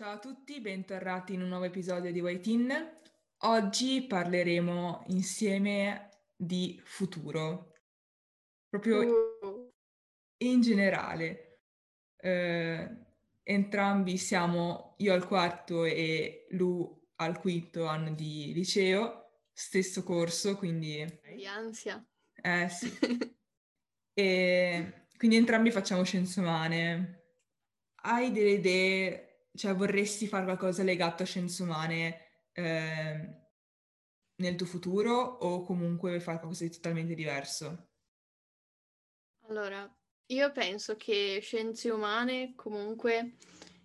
Ciao a tutti, bentornati in un nuovo episodio di Waitin. Oggi parleremo insieme di futuro, proprio Uh, in generale. Eh, entrambi siamo, io al quarto e Lu al quinto anno di liceo, stesso corso, quindi di ansia. eh sì. E quindi entrambi facciamo scienze umane. Hai delle idee, cioè vorresti fare qualcosa legato a scienze umane ehm, nel tuo futuro o comunque fare qualcosa di totalmente diverso? Allora, io penso che scienze umane comunque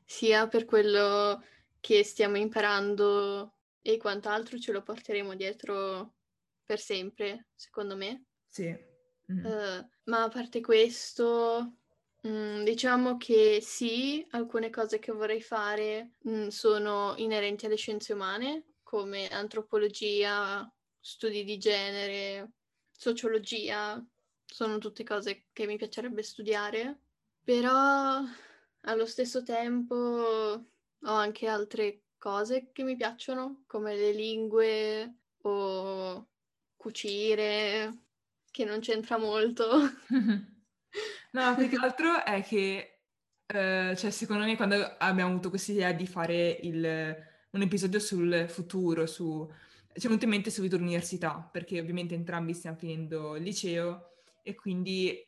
sia per quello che stiamo imparando e quant'altro ce lo porteremo dietro per sempre, secondo me. Sì. Mhm. Eh, ma a parte questo, mm, diciamo che sì, alcune cose che vorrei fare, mm, sono inerenti alle scienze umane, come antropologia, studi di genere, sociologia, sono tutte cose che mi piacerebbe studiare, però allo stesso tempo ho anche altre cose che mi piacciono, come le lingue o cucire, che non c'entra molto. No, più che altro è che, eh, cioè, secondo me, quando abbiamo avuto questa idea di fare il- un episodio sul futuro, su, ci è venuto in mente subito l'università, perché ovviamente entrambi stiamo finendo il liceo e quindi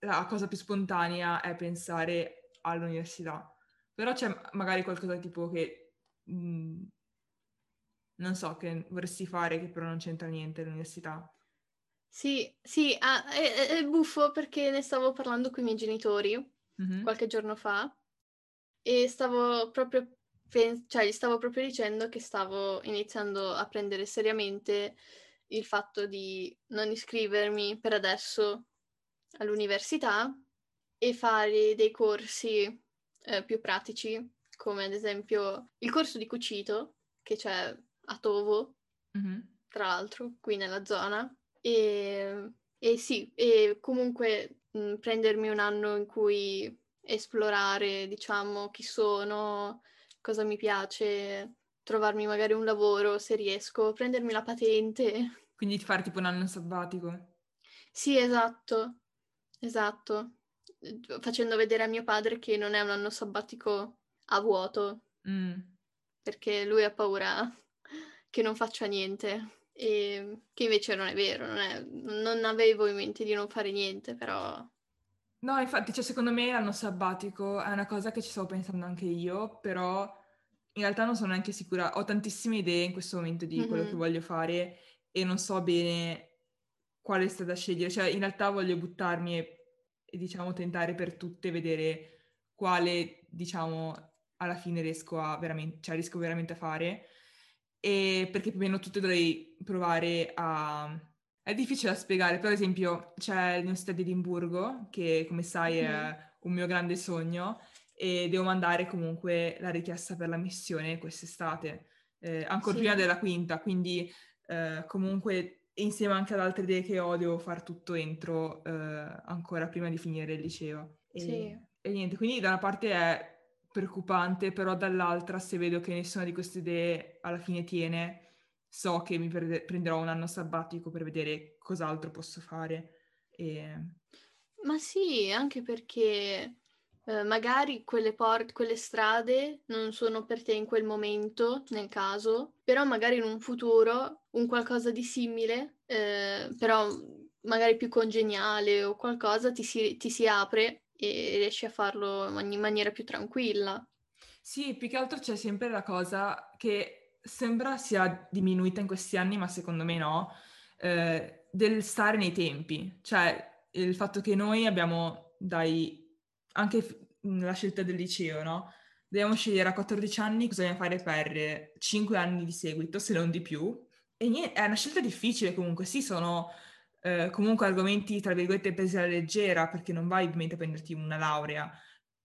la cosa più spontanea è pensare all'università. Però c'è magari qualcosa tipo che, mh, non so, che vorresti fare che però non c'entra niente all'università. Sì, sì, ah, è, è- buffo perché ne stavo parlando con i miei genitori Mhm. qualche giorno fa e stavo proprio, cioè, gli stavo proprio dicendo che stavo iniziando a prendere seriamente il fatto di non iscrivermi per adesso all'università e fare dei corsi eh, più pratici, come ad esempio il corso di cucito che c'è a Tovo, Mhm. tra l'altro, qui nella zona. E, e sì, e comunque mh, prendermi un anno in cui esplorare, diciamo, chi sono, cosa mi piace, trovarmi magari un lavoro se riesco, prendermi la patente. Quindi fare tipo un anno sabbatico. Sì, esatto, esatto. Eh, Facendo vedere a mio padre che non è un anno sabbatico a vuoto, Mm. perché lui ha paura che non faccia niente. E che invece non è vero, non, è- non avevo in mente di non fare niente, però No, infatti, cioè, secondo me l'anno sabbatico è una cosa che ci stavo pensando anche io, però in realtà non sono neanche sicura. Ho tantissime idee in questo momento di quello che Mhm. voglio fare e non so bene quale strada scegliere. Cioè, in realtà voglio buttarmi e, e, diciamo, tentare per tutte, vedere quale, diciamo, alla fine riesco a veramente, cioè, riesco veramente a fare. E perché più o meno tutte dovrei provare a... È difficile da spiegare, per esempio c'è l'Università di Edimburgo, che come sai Mhm. è un mio grande sogno, e devo mandare comunque la richiesta per la missione quest'estate, eh, ancora Sì. prima della quinta, quindi eh, comunque insieme anche ad altre idee che ho devo fare tutto entro eh, ancora prima di finire il liceo. E, Sì. e niente, quindi da una parte è preoccupante, però dall'altra se vedo che nessuna di queste idee alla fine tiene, so che mi prende- prenderò un anno sabbatico per vedere cos'altro posso fare. E... Ma sì, anche perché eh, magari quelle port- quelle strade non sono per te in quel momento, nel caso, però magari in un futuro un qualcosa di simile, eh, però magari più congeniale o qualcosa ti si, ti si apre e riesci a farlo in man- in maniera più tranquilla. Sì, più che altro c'è sempre la cosa che sembra sia diminuita in questi anni, ma secondo me no, eh, del stare nei tempi. Cioè, il fatto che noi abbiamo dai... anche f- la scelta del liceo, no? Dobbiamo scegliere a 14 anni cosa dobbiamo fare per 5 anni di seguito, se non di più. E niente, è una scelta difficile comunque, sì, sono eh, comunque argomenti, tra virgolette, presi alla leggera, perché non vai ovviamente a prenderti una laurea,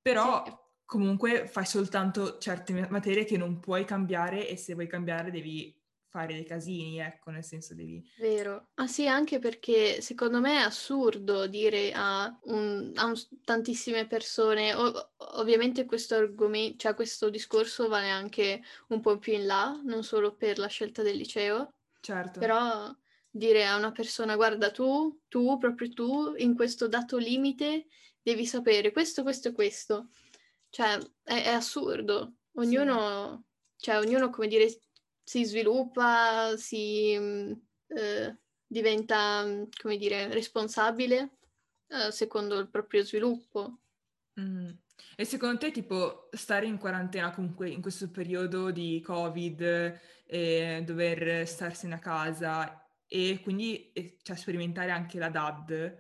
però Sì. comunque fai soltanto certe ma- materie che non puoi cambiare e se vuoi cambiare devi fare dei casini, ecco, nel senso devi... Vero. Ah sì, anche perché secondo me è assurdo dire a, un, a un, tantissime persone, o, ovviamente questo argomento, cioè questo discorso vale anche un po' più in là, non solo per la scelta del liceo, certo. però dire a una persona guarda tu, tu, proprio tu, in questo dato limite devi sapere questo, questo e questo. Cioè, è, è assurdo. Ognuno, sì. cioè, ognuno, come dire, si sviluppa, si eh, diventa, come dire, responsabile eh, secondo il proprio sviluppo. Mm. E secondo te, tipo, stare in quarantena comunque in questo periodo di Covid e dover starsene a casa e quindi cioè, sperimentare anche la DAD,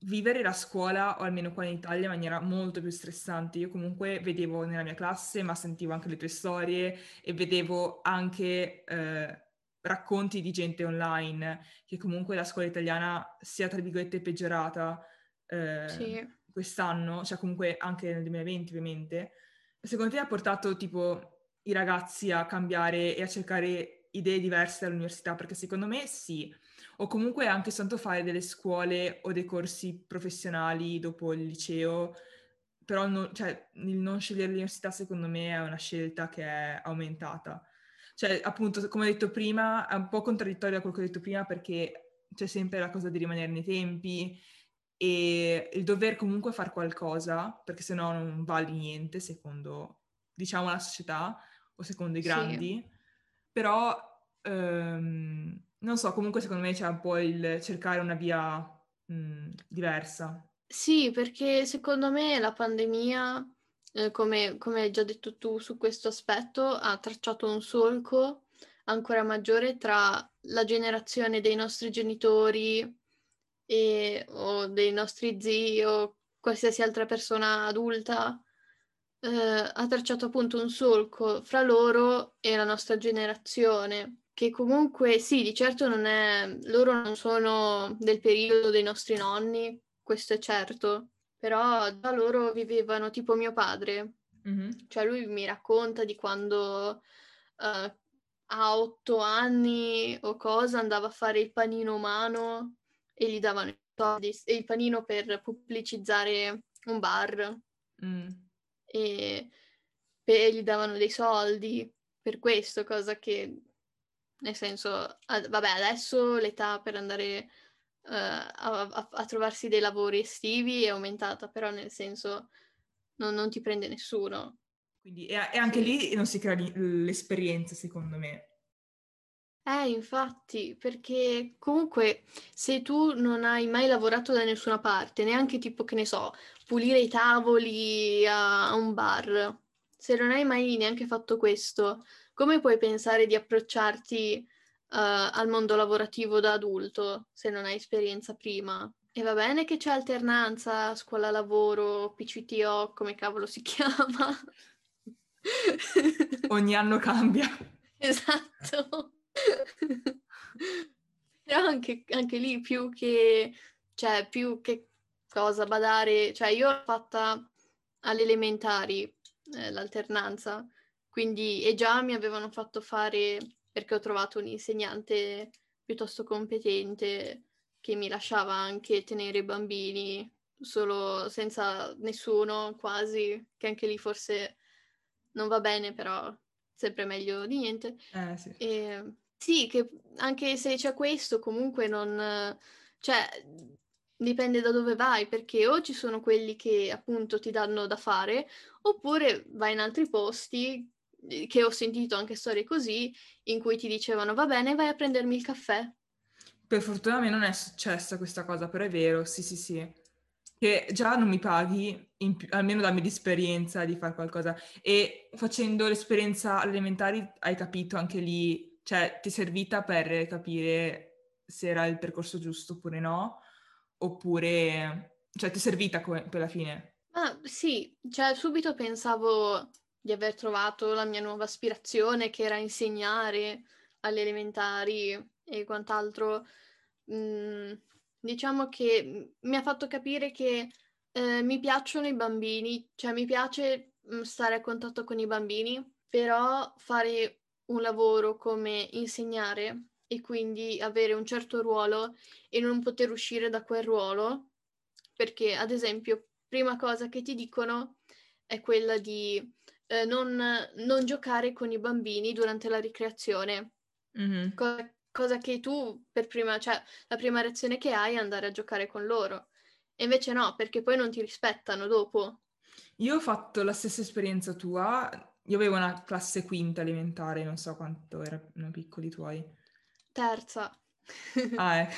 vivere la scuola, o almeno qua in Italia, in maniera molto più stressante. Io comunque vedevo nella mia classe, ma sentivo anche le tue storie e vedevo anche eh, racconti di gente online che comunque la scuola italiana sia, tra virgolette, peggiorata eh, sì. quest'anno, cioè comunque anche nel 2020 ovviamente. Secondo te ha portato tipo i ragazzi a cambiare e a cercare idee diverse dall'università? Perché secondo me sì o comunque anche soltanto fare delle scuole o dei corsi professionali dopo il liceo, però non, cioè, il non scegliere l'università secondo me è una scelta che è aumentata. Cioè, appunto, come ho detto prima, è un po' contraddittorio da quello che ho detto prima perché c'è sempre la cosa di rimanere nei tempi e il dover comunque fare qualcosa, perché sennò non vale niente secondo, diciamo, la società o secondo i grandi. Sì. Però um, non so, comunque secondo me c'è un po' il cercare una via mh, diversa. Sì, perché secondo me la pandemia, eh, come, come, hai già detto tu su questo aspetto, ha tracciato un solco ancora maggiore tra la generazione dei nostri genitori e, o dei nostri zii o qualsiasi altra persona adulta. Eh, ha tracciato appunto un solco fra loro e la nostra generazione che comunque sì, di certo non è, loro non sono del periodo dei nostri nonni, questo è certo, però già loro vivevano tipo mio padre, mm-hmm. cioè lui mi racconta di quando uh, a otto anni o cosa andava a fare il panino umano e gli davano i soldi, il panino per pubblicizzare un bar mm. E, e gli davano dei soldi per questo, cosa che nel senso, vabbè, adesso l'età per andare uh, a, a, a, trovarsi dei lavori estivi è aumentata, però nel senso non, non ti prende nessuno. Quindi, e, e anche sì. lì non si crea l'esperienza, secondo me. Eh, infatti, perché comunque se tu non hai mai lavorato da nessuna parte, neanche tipo, che ne so, pulire i tavoli a, un bar, se non hai mai neanche fatto questo, come puoi pensare di approcciarti uh, al mondo lavorativo da adulto se non hai esperienza prima? E va bene che c'è alternanza, scuola-lavoro, PCTO, come cavolo si chiama? Ogni anno cambia. Esatto. Però anche, anche, lì più che, cioè, più che cosa badare, cioè io l'ho fatta alle elementari, eh, l'alternanza, quindi, e già mi avevano fatto fare, perché ho trovato un insegnante piuttosto competente che mi lasciava anche tenere i bambini solo senza nessuno quasi, che anche lì forse non va bene, però sempre meglio di niente. Eh, sì. E, sì, che anche se c'è questo, comunque non... cioè, dipende da dove vai, perché o ci sono quelli che appunto ti danno da fare, oppure vai in altri posti che ho sentito anche storie così, in cui ti dicevano va bene, vai a prendermi il caffè. Per fortuna a me non è successa questa cosa, però è vero, sì sì sì. Che già non mi paghi, più, almeno dammi l'esperienza di fare qualcosa. E facendo l'esperienza elementari hai capito anche lì, cioè ti è servita per capire se era il percorso giusto oppure no, oppure, cioè ti è servita come, per la fine. Ah, sì, cioè subito pensavo di aver trovato la mia nuova aspirazione, che era insegnare alle elementari e quant'altro. Mm, diciamo che mi ha fatto capire che eh, mi piacciono i bambini, cioè mi piace mm, stare a contatto con i bambini, però fare un lavoro come insegnare e quindi avere un certo ruolo e non poter uscire da quel ruolo, perché ad esempio, prima cosa che ti dicono è quella di eh, non, non, giocare con i bambini durante la ricreazione, mm-hmm. cosa, cosa che tu per prima, cioè la prima reazione che hai è andare a giocare con loro. E invece no, perché poi non ti rispettano dopo. Io ho fatto la stessa esperienza tua. Io avevo una classe quinta elementare, non so quanto erano piccoli i tuoi. Terza. ah, ecco.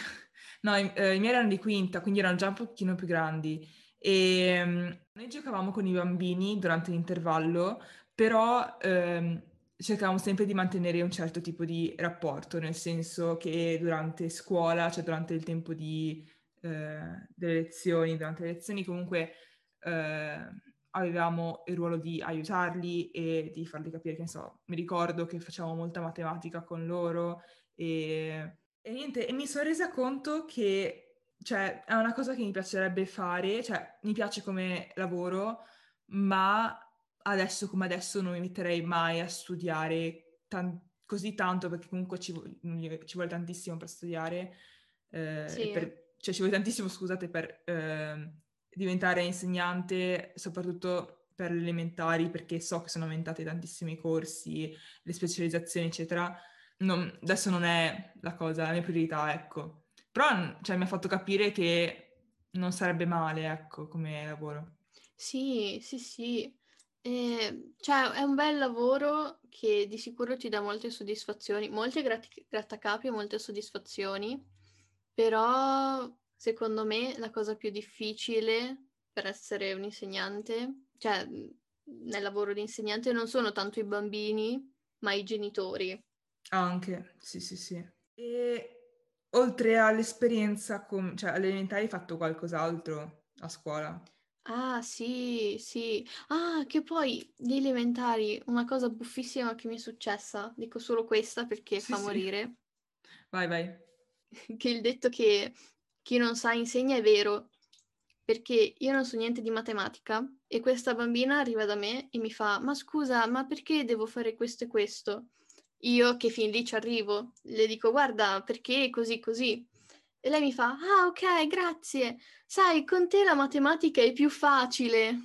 No, i, eh, i, miei erano di quinta, quindi erano già un pochino più grandi. E um, noi giocavamo con i bambini durante l'intervallo, però um, cercavamo sempre di mantenere un certo tipo di rapporto, nel senso che durante scuola, cioè durante il tempo di, eh, delle lezioni, durante le lezioni comunque eh, avevamo il ruolo di aiutarli e di farli capire che, so, mi ricordo che facevamo molta matematica con loro e, e niente, e mi sono resa conto che, cioè, è una cosa che mi piacerebbe fare, cioè, mi piace come lavoro, ma adesso come adesso non mi metterei mai a studiare tan- così tanto, perché comunque ci, ci, vuole tantissimo per studiare, eh, sì. per, cioè ci vuole tantissimo, scusate, per... Eh, diventare insegnante, soprattutto per le elementari, perché so che sono aumentati tantissimi corsi, le specializzazioni, eccetera. Non, adesso non è la cosa, la mia priorità, ecco. Però cioè, mi ha fatto capire che non sarebbe male, ecco, come lavoro. Sì, sì, sì. Eh, cioè, è un bel lavoro che di sicuro ti dà molte soddisfazioni, molte grat- grattacapi e molte soddisfazioni, però Secondo me la cosa più difficile per essere un insegnante, cioè nel lavoro di insegnante, non sono tanto i bambini, ma i genitori. Anche, sì, sì, sì. E oltre all'esperienza, com- cioè all'elementare hai fatto qualcos'altro a scuola? Ah, sì, sì. Ah, che poi gli elementari, una cosa buffissima che mi è successa, dico solo questa perché sì, fa sì. morire. Vai, vai. che il detto che chi non sa insegna è vero, perché io non so niente di matematica e questa bambina arriva da me e mi fa, ma scusa, ma perché devo fare questo e questo? Io che fin lì ci arrivo, le dico, guarda, perché così così? E lei mi fa, ah ok, grazie, sai, con te la matematica è più facile.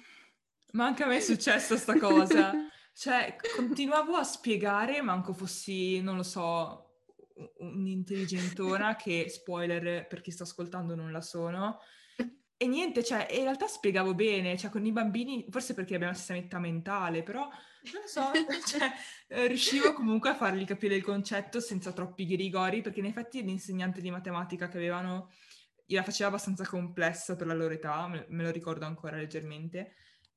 Ma anche a me è successa sta cosa. cioè, continuavo a spiegare, manco fossi, non lo so, un'intelligentona che, spoiler per chi sta ascoltando, non la sono. E niente, cioè, in realtà spiegavo bene, cioè con i bambini, forse perché abbiamo la stessa metà mentale, però non lo so, cioè, eh, riuscivo comunque a fargli capire il concetto senza troppi ghirigori, perché in effetti l'insegnante di matematica che avevano la faceva abbastanza complessa per la loro età, me, lo ricordo ancora leggermente.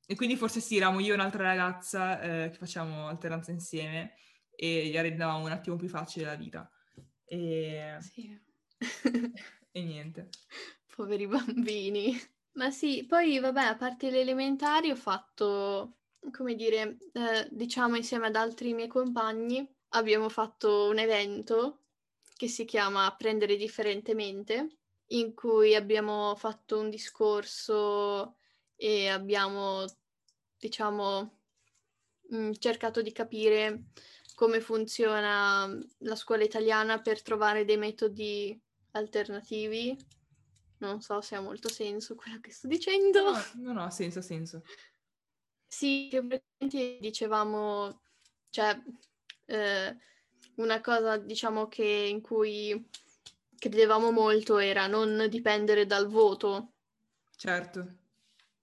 E quindi forse sì, eravamo io e un'altra ragazza eh, che facevamo alternanza insieme e gli rendevamo un attimo più facile la vita. E... Sì. e niente. Poveri bambini. Ma sì, poi vabbè, a parte le elementari ho fatto, come dire, eh, diciamo insieme ad altri miei compagni, abbiamo fatto un evento che si chiama Apprendere differentemente, in cui abbiamo fatto un discorso e abbiamo, diciamo, mh, mm, cercato di capire come funziona la scuola italiana per trovare dei metodi alternativi. Non so se ha molto senso quello che sto dicendo. No, no, no ha senso, ha senso. Sì, che dicevamo, cioè, eh, una cosa, diciamo, che in cui credevamo molto era non dipendere dal voto. Certo.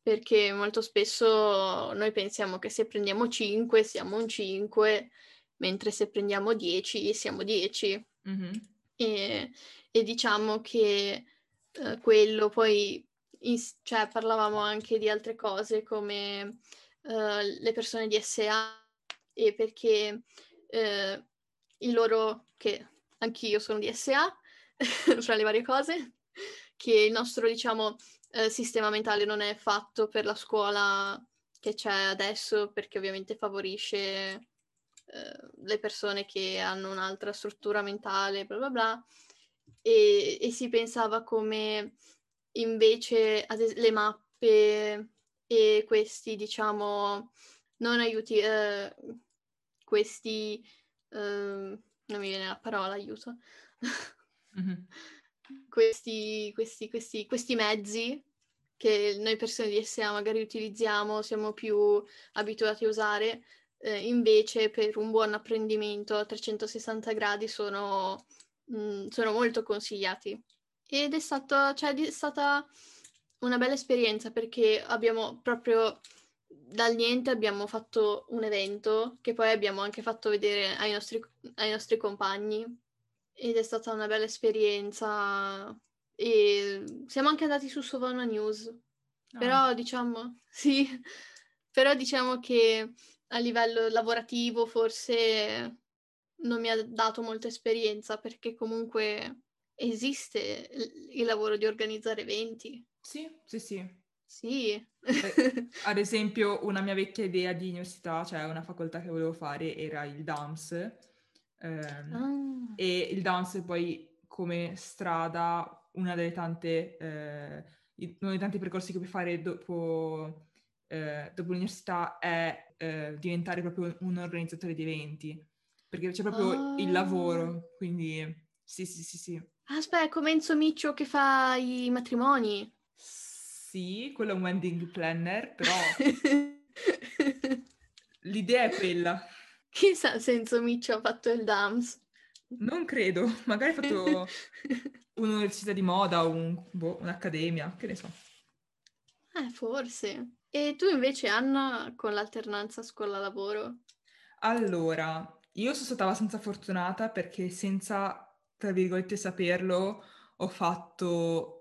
Perché molto spesso noi pensiamo che se prendiamo 5 siamo un 5 mentre se prendiamo 10 siamo 10. Mm-hmm. E, e, diciamo che eh, quello poi, in, cioè parlavamo anche di altre cose come eh, le persone di SA e perché eh, il loro, che anch'io sono di SA, fra le varie cose, che il nostro, diciamo, eh, sistema mentale non è fatto per la scuola che c'è adesso perché ovviamente favorisce eh, le persone che hanno un'altra struttura mentale, bla bla bla, e, e si pensava come invece es- le mappe e questi, diciamo, non aiuti, eh, questi ehm, non mi viene la parola, aiuto. Mhm. questi, questi, questi, questi mezzi che noi persone di SA magari utilizziamo, siamo più abituati a usare, eh, invece per un buon apprendimento a 360 gradi sono, mh, sono molto consigliati. Ed è, stato, cioè, è stata una bella esperienza perché abbiamo proprio dal niente abbiamo fatto un evento che poi abbiamo anche fatto vedere ai nostri, ai nostri compagni ed è stata una bella esperienza e siamo anche andati su Sovana News. Ah. Però diciamo, sì, però diciamo che a livello lavorativo forse non mi ha dato molta esperienza perché comunque esiste il lavoro di organizzare eventi. Sì, sì, sì. Sì. Ad esempio, una mia vecchia idea di università, cioè una facoltà che volevo fare, era il DAMS. ehm, Ah. E il DAMS poi come strada, una delle tante, eh, uno dei tanti percorsi che puoi fare dopo, eh, dopo l'università è eh, diventare proprio un organizzatore di eventi, perché c'è proprio il Ah. lavoro, quindi sì, sì, sì, sì. Aspetta, è come Enzo Miccio che fa i matrimoni. Sì, quello è un wedding planner, però l'idea è quella. Chissà se Enzo Miccio ha fatto il DAMS. Non credo, magari ha fatto un'università di moda o un- boh, un'accademia, che ne so. Eh, forse. E tu invece, Anna, con l'alternanza scuola-lavoro? Allora, io sono stata abbastanza fortunata perché senza, tra virgolette, saperlo, ho fatto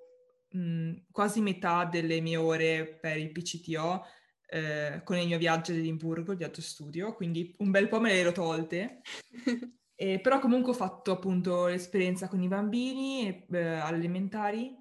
mh, quasi metà delle mie ore per il PCTO eh, con il mio viaggio ad Edimburgo, il viaggio studio, quindi un bel po' me le ero tolte. Eh, però comunque ho fatto appunto l'esperienza con i bambini eh, elementari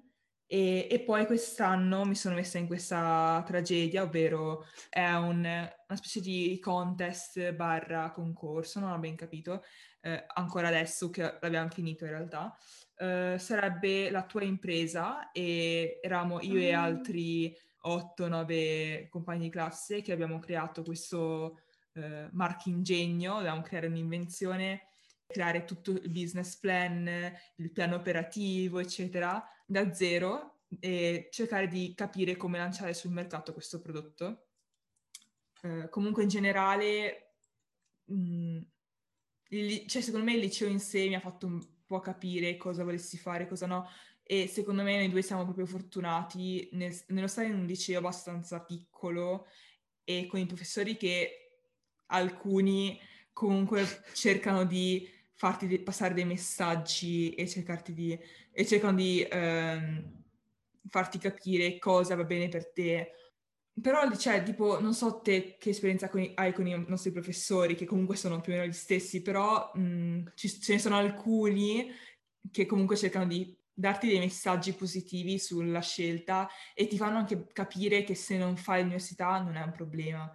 e, e poi quest'anno mi sono messa in questa tragedia, ovvero è un- una specie di contest barra concorso, non ho ben capito, eh, ancora adesso che l'abbiamo finito in realtà. Eh, sarebbe la tua impresa e eravamo io e Ah. altri 8-9 compagni di classe che abbiamo creato questo eh, marchingegno, dovevamo creare un'invenzione creare tutto il business plan, il piano operativo, eccetera, da zero e cercare di capire come lanciare sul mercato questo prodotto. Eh, comunque in generale, mh, il- cioè secondo me il liceo in sé mi ha fatto un po' capire cosa volessi fare, cosa no, e secondo me noi due siamo proprio fortunati nel- nello stare in un liceo abbastanza piccolo e con i professori che alcuni comunque cercano di farti de- passare dei messaggi e di e cercano di ehm, farti capire cosa va bene per te. Però, cioè, tipo, non so te che esperienza con i- hai con i nostri professori, che comunque sono più o meno gli stessi, però mh, ci- ce ne sono alcuni che comunque cercano di darti dei messaggi positivi sulla scelta e ti fanno anche capire che se non fai l'università non è un problema.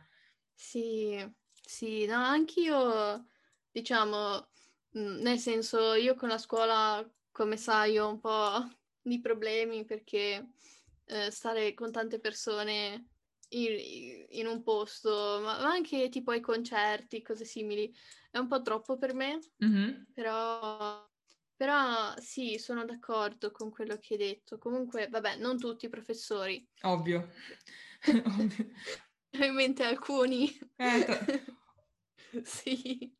Sì, sì, no, anch'io, diciamo, nel senso, io con la scuola, come sai, ho un po' di problemi perché eh, stare con tante persone in, in un posto, ma, ma anche tipo ai concerti, cose simili, è un po' troppo per me, Mhm, però, però sì, sono d'accordo con quello che hai detto. Comunque, vabbè, non tutti i professori. Ovvio. Ovvio. Ho in mente alcuni. Eh, ta- Sì.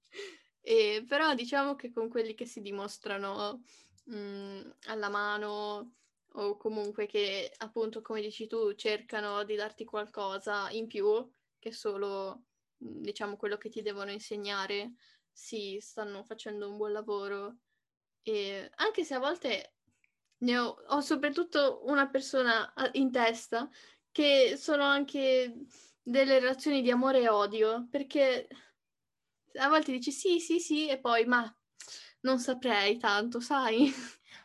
E, però diciamo che con quelli che si dimostrano mh, alla mano o comunque che appunto come dici tu cercano di darti qualcosa in più che solo mh, diciamo quello che ti devono insegnare, sì, stanno facendo un buon lavoro. E anche se a volte ne ho, ho soprattutto una persona in testa che sono anche delle relazioni di amore e odio, perché a volte dici sì, sì, sì, e poi ma non saprei tanto, sai?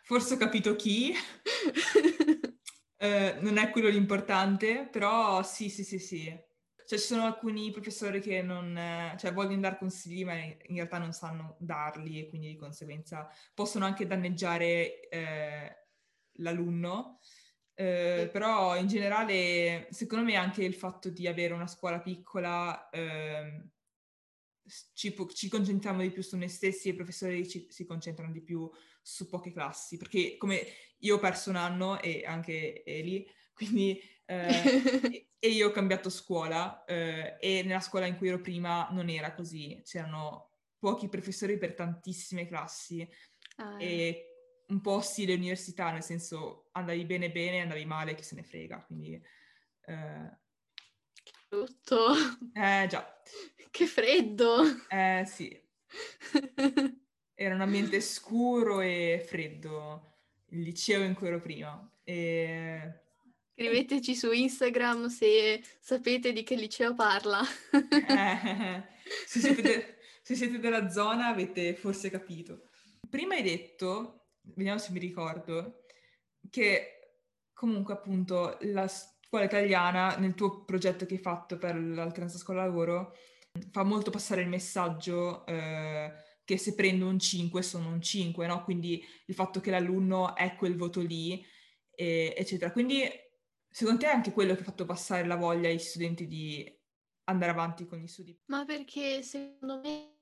Forse ho capito chi. Eh, non è quello l'importante, però sì, sì, sì, sì. Cioè, ci sono alcuni professori che non, eh, cioè, vogliono dar consigli, ma in realtà non sanno darli e quindi di conseguenza possono anche danneggiare eh, l'alunno. Eh, però in generale, secondo me anche il fatto di avere una scuola piccola ehm, ci, ci, concentriamo di più su noi stessi e i professori ci, si concentrano di più su poche classi, perché come io ho perso un anno e anche Eli, quindi eh, e io ho cambiato scuola eh, e nella scuola in cui ero prima non era così, c'erano pochi professori per tantissime classi ah. e un po' stile università, nel senso andavi bene bene, andavi male, chi se ne frega, quindi... Eh... Brutto. Eh già. Che freddo! Eh sì. Era un ambiente scuro e freddo, il liceo in cui ero prima. E... Scriveteci su Instagram se sapete di che liceo parla. eh, se, siete, se siete della zona avete forse capito. Prima hai detto, vediamo se mi ricordo, che comunque appunto la scuola italiana nel tuo progetto che hai fatto per l'alternanza scuola-lavoro fa molto passare il messaggio eh, che se prendo un 5 sono un 5, no? Quindi il fatto che l'alunno è quel voto lì, e, eccetera. Quindi secondo te è anche quello che ha fatto passare la voglia ai studenti di andare avanti con gli studi? Ma perché secondo me,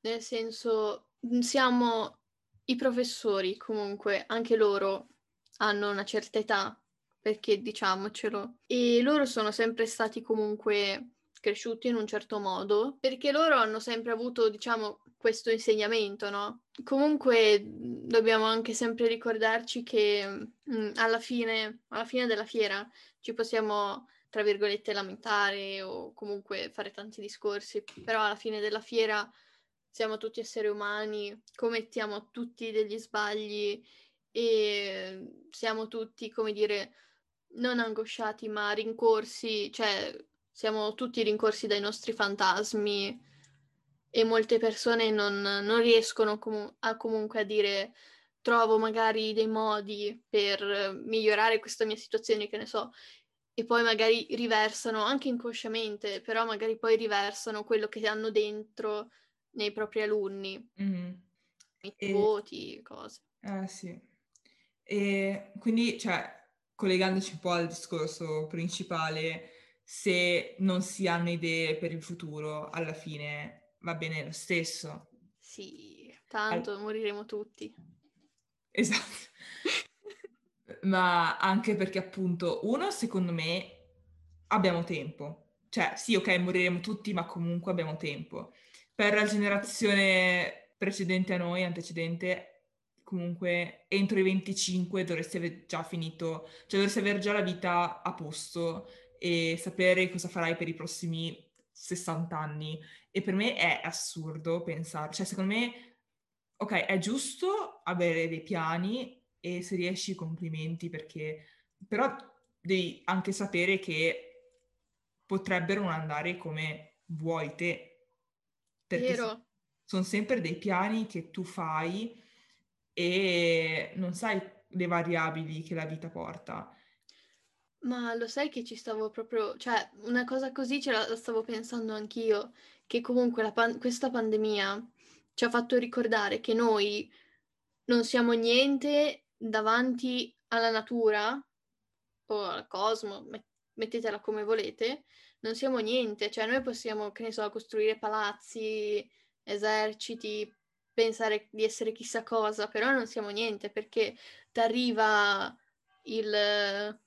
nel senso, siamo i professori comunque, anche loro hanno una certa età, perché diciamocelo, e loro sono sempre stati comunque cresciuti in un certo modo, perché loro hanno sempre avuto, diciamo, questo insegnamento, no? Comunque dobbiamo anche sempre ricordarci che mh, alla, fine, alla fine della fiera ci possiamo, tra virgolette, lamentare o comunque fare tanti discorsi, però alla fine della fiera siamo tutti esseri umani, commettiamo tutti degli sbagli e siamo tutti, come dire, non angosciati, ma rincorsi, cioè siamo tutti rincorsi dai nostri fantasmi e molte persone non, non riescono com- a comunque a dire trovo magari dei modi per migliorare questa mia situazione, che ne so, e poi magari riversano anche inconsciamente, però magari poi riversano quello che hanno dentro nei propri alunni, mm-hmm. i voti, cose. Eh sì. E quindi, cioè, collegandoci un po' al discorso principale, se non si hanno idee per il futuro, alla fine va bene lo stesso. Sì, tanto All... moriremo tutti. Esatto. Ma anche perché appunto, uno, secondo me, abbiamo tempo. Cioè, sì, ok, moriremo tutti, ma comunque abbiamo tempo. Per la generazione precedente a noi, antecedente, comunque entro i 25 dovresti aver già finito, cioè dovresti avere già la vita a posto e sapere cosa farai per i prossimi 60 anni. E per me è assurdo pensare, cioè secondo me, ok, è giusto avere dei piani e se riesci complimenti perché, però devi anche sapere che potrebbero non andare come vuoi te. Perché Vero. sono sempre dei piani che tu fai e non sai le variabili che la vita porta. Ma lo sai che ci stavo proprio, cioè una cosa così ce la, stavo pensando anch'io, che comunque pan- questa pandemia ci ha fatto ricordare che noi non siamo niente davanti alla natura o al cosmo, met- mettetela come volete, non siamo niente, cioè noi possiamo, che ne so, costruire palazzi, eserciti, pensare di essere chissà cosa, però non siamo niente perché ti arriva il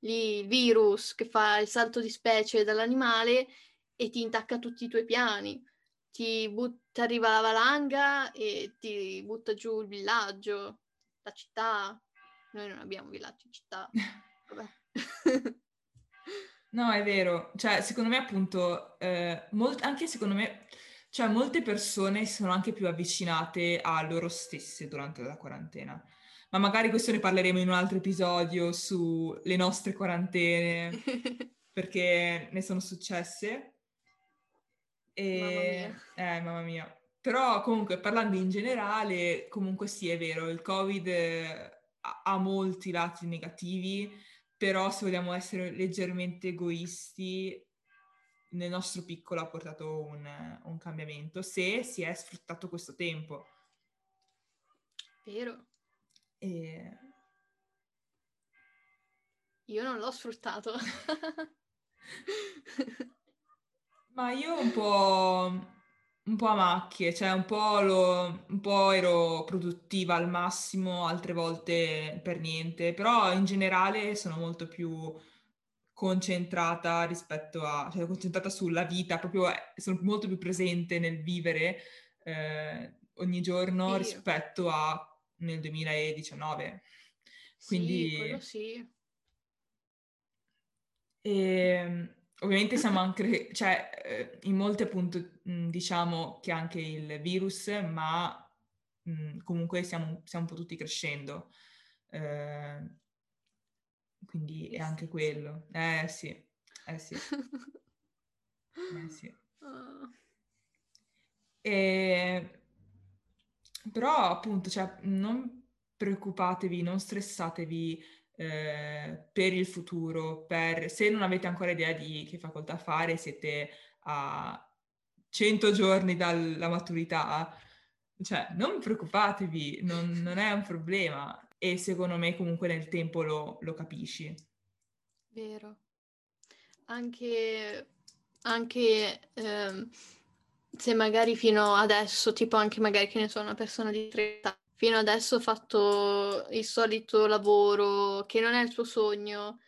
il virus che fa il salto di specie dall'animale e ti intacca tutti i tuoi piani. Ti, but- arriva la valanga e ti butta giù il villaggio, la città. Noi non abbiamo villaggi in città. Vabbè. no, è vero. Cioè, secondo me appunto, eh, molt- anche secondo me, cioè molte persone si sono anche più avvicinate a loro stesse durante la quarantena ma magari questo ne parleremo in un altro episodio sulle nostre quarantene, perché ne sono successe. E... Mamma mia. Eh, mamma mia. Però comunque parlando in generale, comunque sì, è vero, il Covid ha, ha molti lati negativi, però se vogliamo essere leggermente egoisti, nel nostro piccolo ha portato un, un cambiamento, se si è sfruttato questo tempo. Vero. E... Io non l'ho sfruttato. Ma io un po'... un po' a macchie, cioè un po', lo, un po' ero produttiva al massimo, altre volte per niente, però in generale sono molto più concentrata rispetto a, cioè concentrata sulla vita, proprio sono molto più presente nel vivere eh, ogni giorno Sì. rispetto a nel 2019. Quindi Sì, quello sì. E, ehm, ovviamente siamo anche, cioè, eh, in molte appunto mh, diciamo che anche il virus, ma mh, comunque stiamo, stiamo un po' tutti crescendo. Eh, quindi è anche quello. Eh sì, eh sì. Eh sì. Ah. E, però appunto, cioè, non preoccupatevi, non stressatevi eh, per il futuro, per, se non avete ancora idea di che facoltà fare, siete a 100 giorni dalla maturità, cioè non preoccupatevi, non, non è un problema e secondo me comunque nel tempo lo, lo capisci. Vero. Anche, anche ehm, se magari fino adesso, tipo anche magari che ne so, una persona di 30 fino adesso ho fatto il solito lavoro che non è il suo sogno,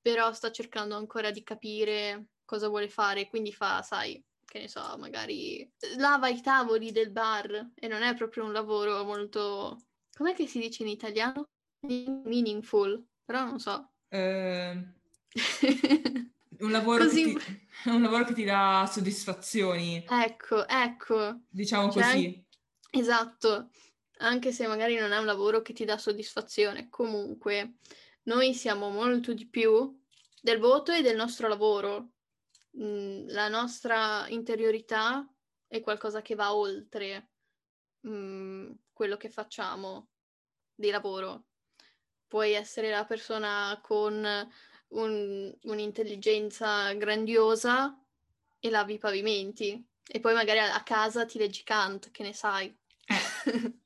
però sta cercando ancora di capire cosa vuole fare, quindi fa, sai, che ne so, magari lava i tavoli del bar e non è proprio un lavoro molto, com'è che si dice in italiano? Meaningful, però non so. Eh, un, lavoro Così- che ti, un lavoro che ti dà soddisfazioni, ecco, ecco. diciamo Cioè, così. Esatto, anche se magari non è un lavoro che ti dà soddisfazione, comunque noi siamo molto di più del voto e del nostro lavoro. Mm, la nostra interiorità è qualcosa che va oltre mm, quello che facciamo di lavoro. Puoi essere la persona con un- un'intelligenza grandiosa e lavi i pavimenti. E poi magari a casa ti leggi Kant, che ne sai. Eh,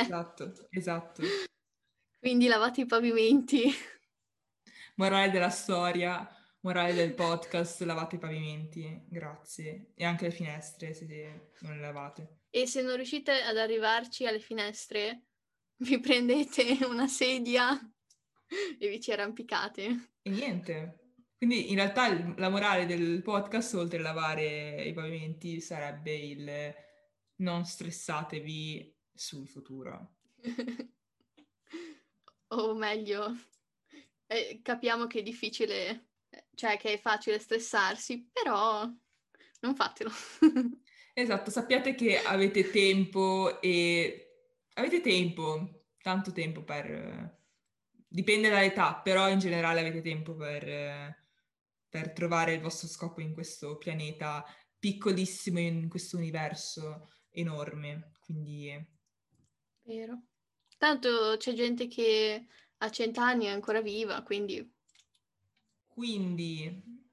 Esatto, esatto. quindi lavate i pavimenti. Morale della storia, morale del podcast, lavate i pavimenti, grazie. E anche le finestre se non le lavate. E se non riuscite ad arrivarci alle finestre, vi prendete una sedia e vi ci arrampicate. E niente. Quindi in realtà la morale del podcast, oltre a lavare i pavimenti, sarebbe il non stressatevi sul futuro. o meglio, eh, capiamo che è difficile, cioè che è facile stressarsi, però non fatelo. Esatto, sappiate che avete tempo e avete tempo, tanto tempo per... Dipende dall'età, però in generale avete tempo per, per trovare il vostro scopo in questo pianeta piccolissimo, in questo universo enorme. Quindi Vero. Tanto c'è gente che a cent'anni è ancora viva, quindi Quindi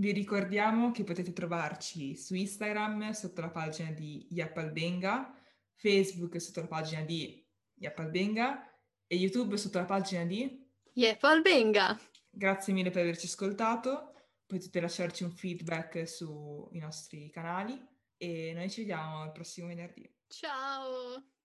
vi ricordiamo che potete trovarci su Instagram sotto la pagina di Yappalbenga, Facebook sotto la pagina di Yappalbenga e YouTube sotto la pagina di... Yep, albenga! Grazie mille per averci ascoltato, potete lasciarci un feedback sui nostri canali e noi ci vediamo il prossimo venerdì. Ciao!